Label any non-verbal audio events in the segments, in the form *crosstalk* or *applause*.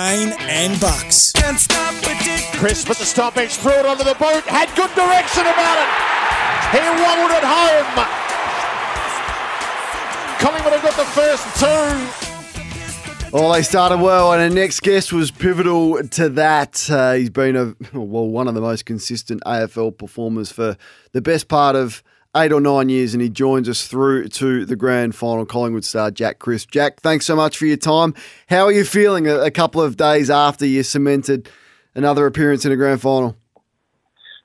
Kane and Bucks. Crisp with the stoppage, threw it onto the boot, had good direction about it. He wobbled it home. Collingwood have got the first two. Well, they started well, and our next guest was pivotal to that. Uh, he's been a well, one of the most consistent AFL performers for the best part of eight or nine years, and he joins us through to the grand final. Collingwood star Jack Crisp. Jack, thanks so much for your time. How are you feeling a, a couple of days after you cemented another appearance in a grand final?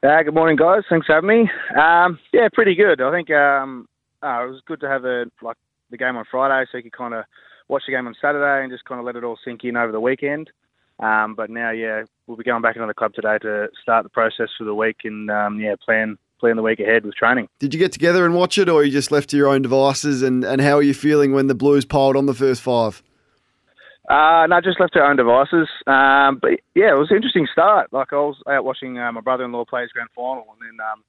Uh, good morning, guys. Thanks for having me. Um, yeah, pretty good. I think um, uh, it was good to have a, like the game on Friday, so you could kind of watch the game on Saturday and just kind of let it all sink in over the weekend. Um, but now, yeah, we'll be going back into the club today to start the process for the week and um, yeah, plan plan the week ahead with training. Did you get together and watch it, or you just left to your own devices? And, and how are you feeling when the Blues piled on the first five? Uh, no, just left to our own devices. Um, but yeah, it was an interesting start. Like I was out watching uh, my brother-in-law play his grand final, and then um,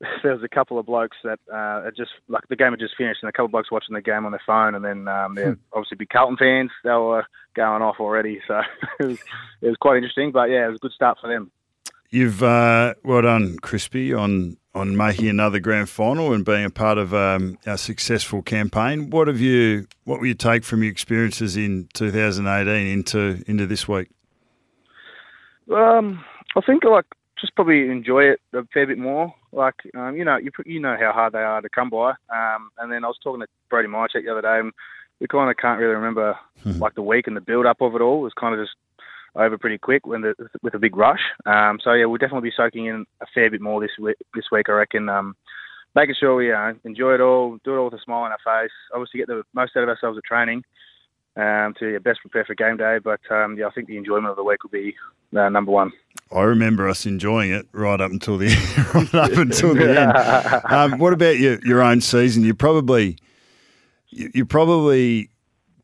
*laughs* there was a couple of blokes that uh, had just like the game had just finished, and a couple of blokes watching the game on their phone, and then um, they're hmm. obviously big Carlton fans. They were going off already, so *laughs* it was it was quite interesting. But yeah, it was a good start for them. You've uh, well done, Crispy, on on making another grand final and being a part of um, a successful campaign. What have you? What will you take from your experiences in 2018 into into this week? Um, I think I like just probably enjoy it a fair bit more. Like um, you know, you you know how hard they are to come by. Um, and then I was talking to Brody Mihocek the other day, and we kind of can't really remember hmm. like the week and the build up of it all. It was kind of just over pretty quick when the, with a big rush. Um, so yeah, we'll definitely be soaking in a fair bit more this week. This week, I reckon. Um, making sure we uh, enjoy it all, do it all with a smile on our face. Obviously, get the most out of ourselves at training um, to yeah, best prepare for game day. But um, yeah, I think the enjoyment of the week will be uh, number one. I remember us enjoying it right up until the *laughs* right up until the end. *laughs* Um, what about your your own season? You probably you, you probably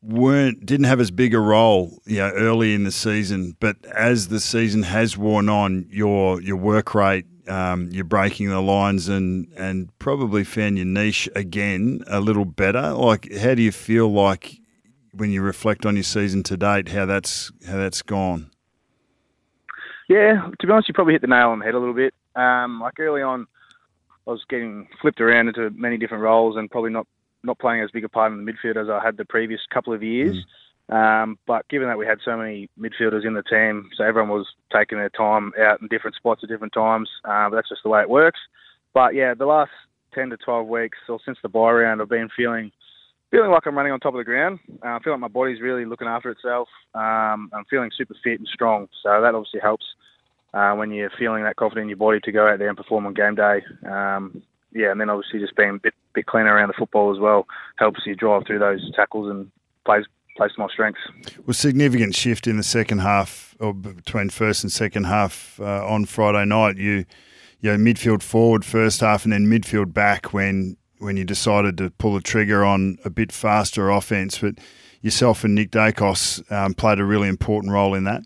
weren't didn't have as big a role, you know, early in the season. But as the season has worn on, your your work rate, um, you're breaking the lines, and and probably found your niche again a little better. Like, how do you feel like when you reflect on your season to date, how that's how that's gone? Yeah, to be honest, you probably hit the nail on the head a little bit. Um, like early on, I was getting flipped around into many different roles and probably not not playing as big a part in the midfield as I had the previous couple of years. Mm. Um, but given that we had so many midfielders in the team, so everyone was taking their time out in different spots at different times. Uh, that's just the way it works. But yeah, the last 10 to 12 weeks, or since the bye round, I've been feeling feeling like I'm running on top of the ground. Uh, I feel like my body's really looking after itself. Um, I'm feeling super fit and strong, so that obviously helps uh, when you're feeling that confident in your body to go out there and perform on game day. Um, yeah, and then obviously just being a bit bit cleaner around the football as well helps you drive through those tackles and plays plays to my strengths. Well, significant shift in the second half, or between first and second half uh, on Friday night. You, you know, midfield forward first half, and then midfield back when when you decided to pull the trigger on a bit faster offense. But yourself and Nick Daicos um, played a really important role in that.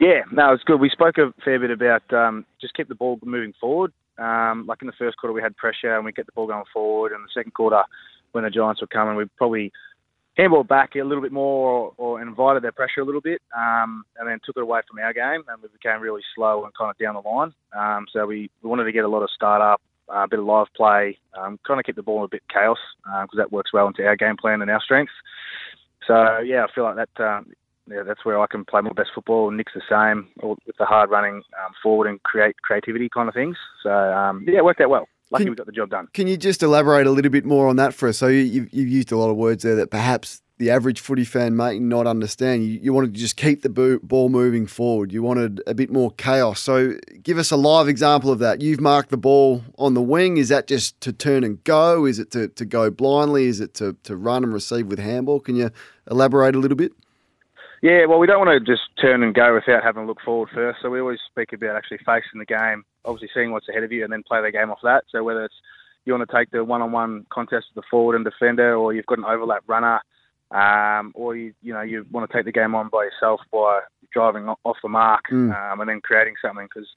Yeah, no, it's good. We spoke a fair bit about um, just keep the ball moving forward. Um, like in the first quarter, we had pressure and we get the ball going forward. And the second quarter, when the Giants were coming, we probably handballed back a little bit more or, or invited their pressure a little bit, um, and then took it away from our game, and we became really slow and kind of down the line. Um, so we, we wanted to get a lot of start up, uh, a bit of live play, um, kind of keep the ball in a bit chaos because uh, that works well into our game plan and our strengths. So yeah, I feel like that um, yeah, that's where I can play my best football. Nick's the same with the hard running um, forward and create creativity kind of things. So um, yeah, it worked out well. Lucky can, we got the job done. Can you just elaborate a little bit more on that for us? So you, you've, you've used a lot of words there that perhaps the average footy fan may not understand. You, you wanted to just keep the ball moving forward. You wanted a bit more chaos. So give us a live example of that. You've marked the ball on the wing. Is that just to turn and go? Is it to, to go blindly? Is it to, to run and receive with handball? Can you elaborate a little bit? Yeah, well, we don't want to just turn and go without having a look forward first. So we always speak about actually facing the game, obviously seeing what's ahead of you, and then play the game off that. So whether it's you want to take the one-on-one contest with the forward and defender, or you've got an overlap runner, um, or you you know you want to take the game on by yourself by driving off the mark mm. um, and then creating something because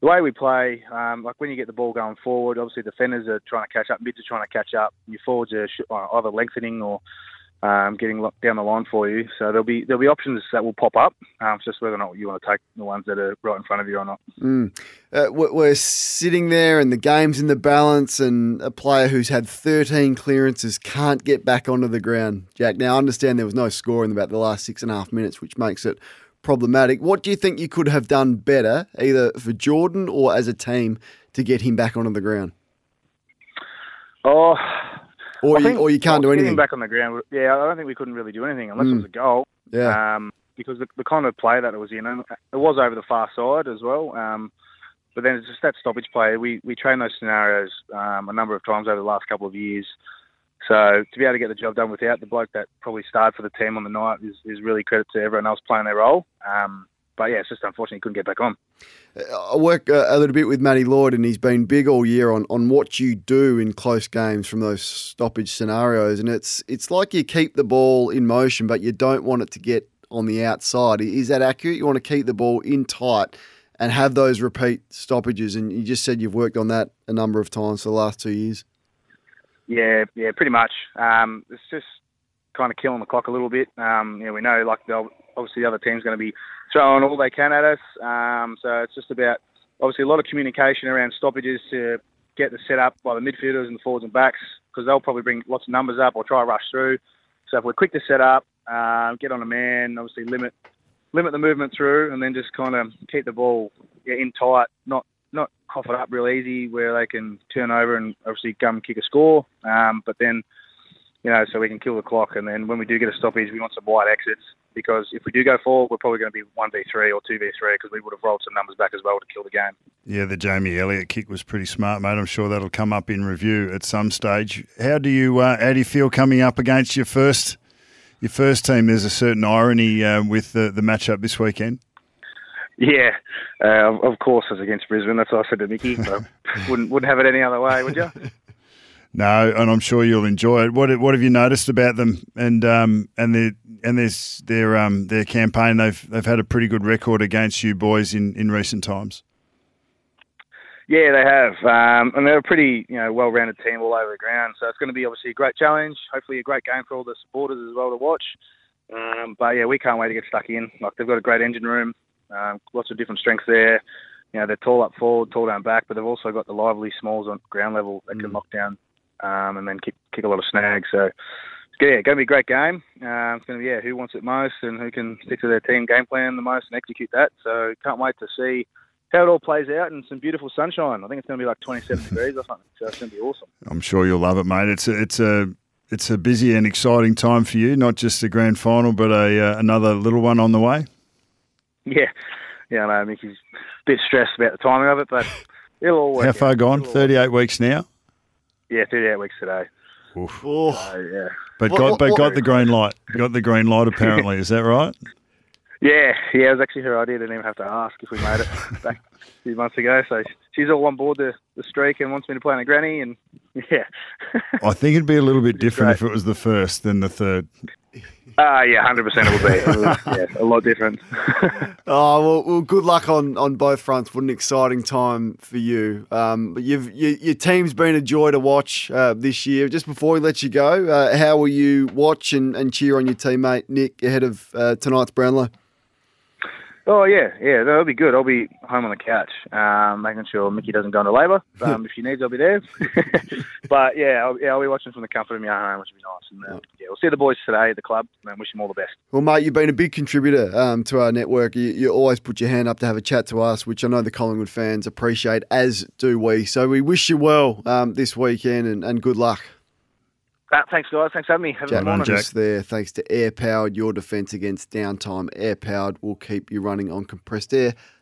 the way we play, um, like when you get the ball going forward, obviously defenders are trying to catch up, mids are trying to catch up, your forwards are either lengthening or um, getting down the line for you. So there'll be there'll be options that will pop up. Um, it's just whether or not you want to take the ones that are right in front of you or not. Mm. Uh, we're we're sitting there, and the game's in the balance, and a player who's had 13 clearances can't get back onto the ground. Jack, now I understand there was no score in about the last six and a half minutes, which makes it problematic. What do you think you could have done better, either for Jordan or as a team, to get him back onto the ground? Oh, Or you, or you can't do well, anything. back on the ground. Yeah, I don't think we couldn't really do anything unless Mm. it was a goal. Yeah. Um, because the, the kind of play that it was in, and it was over the far side as well. Um, but then it's just that stoppage play. We we trained those scenarios um, a number of times over the last couple of years. So to be able to get the job done without the bloke that probably starred for the team on the night is, is really credit to everyone else playing their role. Um, but yeah, it's just unfortunate he couldn't get back on. I work uh, a little bit with Matty Lloyd, and he's been big all year on, on what you do in close games from those stoppage scenarios. And it's it's like you keep the ball in motion, but you don't want it to get on the outside. Is that accurate? You want to keep the ball in tight and have those repeat stoppages. And you just said you've worked on that a number of times for the last two years. Yeah, yeah, pretty much. Um, it's just kind of killing the clock a little bit. Um, you know, we know like obviously the other team's going to be throwing all they can at us. Um, so it's just about obviously a lot of communication around stoppages to get the set up by the midfielders and the forwards and backs because they'll probably bring lots of numbers up or try to rush through. So if we're quick to set up, um, get on a man, obviously limit limit the movement through, and then just kind of keep the ball in tight, not not cough it up real easy where they can turn over and obviously come kick a score. Um, but then, you know, so we can kill the clock. And then when we do get a stoppage, we want some wide exits because if we do go forward, we're probably going to be 1v3 or 2v3 because we would have rolled some numbers back as well to kill the game. Yeah, the Jamie Elliott kick was pretty smart, mate. I'm sure that'll come up in review at some stage. How do you uh, how do you feel coming up against your first your first team? There's a certain irony uh, with the, the matchup this weekend. Yeah, uh, of- course, it's against Brisbane. That's what I said to Mickey. So *laughs* wouldn't wouldn't have it any other way, would you? *laughs* No, and I'm sure you'll enjoy it. What what have you noticed about them and um and their and their their um their campaign? They've they've had a pretty good record against you boys in, in recent times. Yeah, they have, um, and they're a pretty you know well-rounded team all over the ground. So it's going to be obviously a great challenge. Hopefully, a great game for all the supporters as well to watch. Um, but yeah, we can't wait to get stuck in. Like they've got a great engine room, um, lots of different strengths there. You know, they're tall up forward, tall down back, but they've also got the lively smalls on ground level that can lock down um, and then kick kick a lot of snags. So yeah, going to be a great game. Uh, it's going to be yeah, who wants it most and who can stick to their team game plan the most and execute that. So can't wait to see how it all plays out in some beautiful sunshine. I think it's going to be like 27 *laughs* degrees or something. So it's going to be awesome. I'm sure you'll love it, mate. It's a, it's a it's a busy and exciting time for you. Not just the grand final, but a uh, another little one on the way. Yeah, yeah, I know Mickey's a bit stressed about the timing of it, but it'll all work. How out. far gone? It'll all work. 38 weeks now. Yeah, 38 weeks today. Oof. Oh, uh, So yeah, But What- got what- but what- got the green light. Got the green light. Apparently, is that right? yeah, yeah. It was actually her idea. Didn't even have to ask if we made it *laughs* back a few months ago. So she's all on board the, the streak and wants me to play in a granny. And *laughs* yeah, I think it'd be a little bit different if it was the first than the third. Ah, yeah, hundred percent it will be. It was, *laughs* yeah, a lot different. *laughs* Oh well, well, good luck on, on both fronts. What an exciting time for you. Um, but you've you, your team's been a joy to watch uh, this year. Just before we let you go, uh, how will you watch and, and cheer on your teammate Nick ahead of uh, tonight's Brownlow? Oh yeah, yeah, that'll be good. I'll be home on the couch, um, making sure Mickey doesn't go into labour. *laughs* Um, if she needs, I'll be there. *laughs* but yeah, I'll, yeah, I'll be watching from the comfort of my home, which will be nice. And uh, yeah, we'll see the boys today at the club, and wish them all the best. Well, mate, you've been a big contributor um, to our network. You, you always put your hand up to have a chat to us, which I know the Collingwood fans appreciate, as do we. So we wish you well um, this weekend and, and good luck. Uh, thanks, guys. Thanks for having me. Have a Jack good morning. Jack. just there, thanks to Air Powered, your defence against downtime. Air Powered will keep you running on compressed air.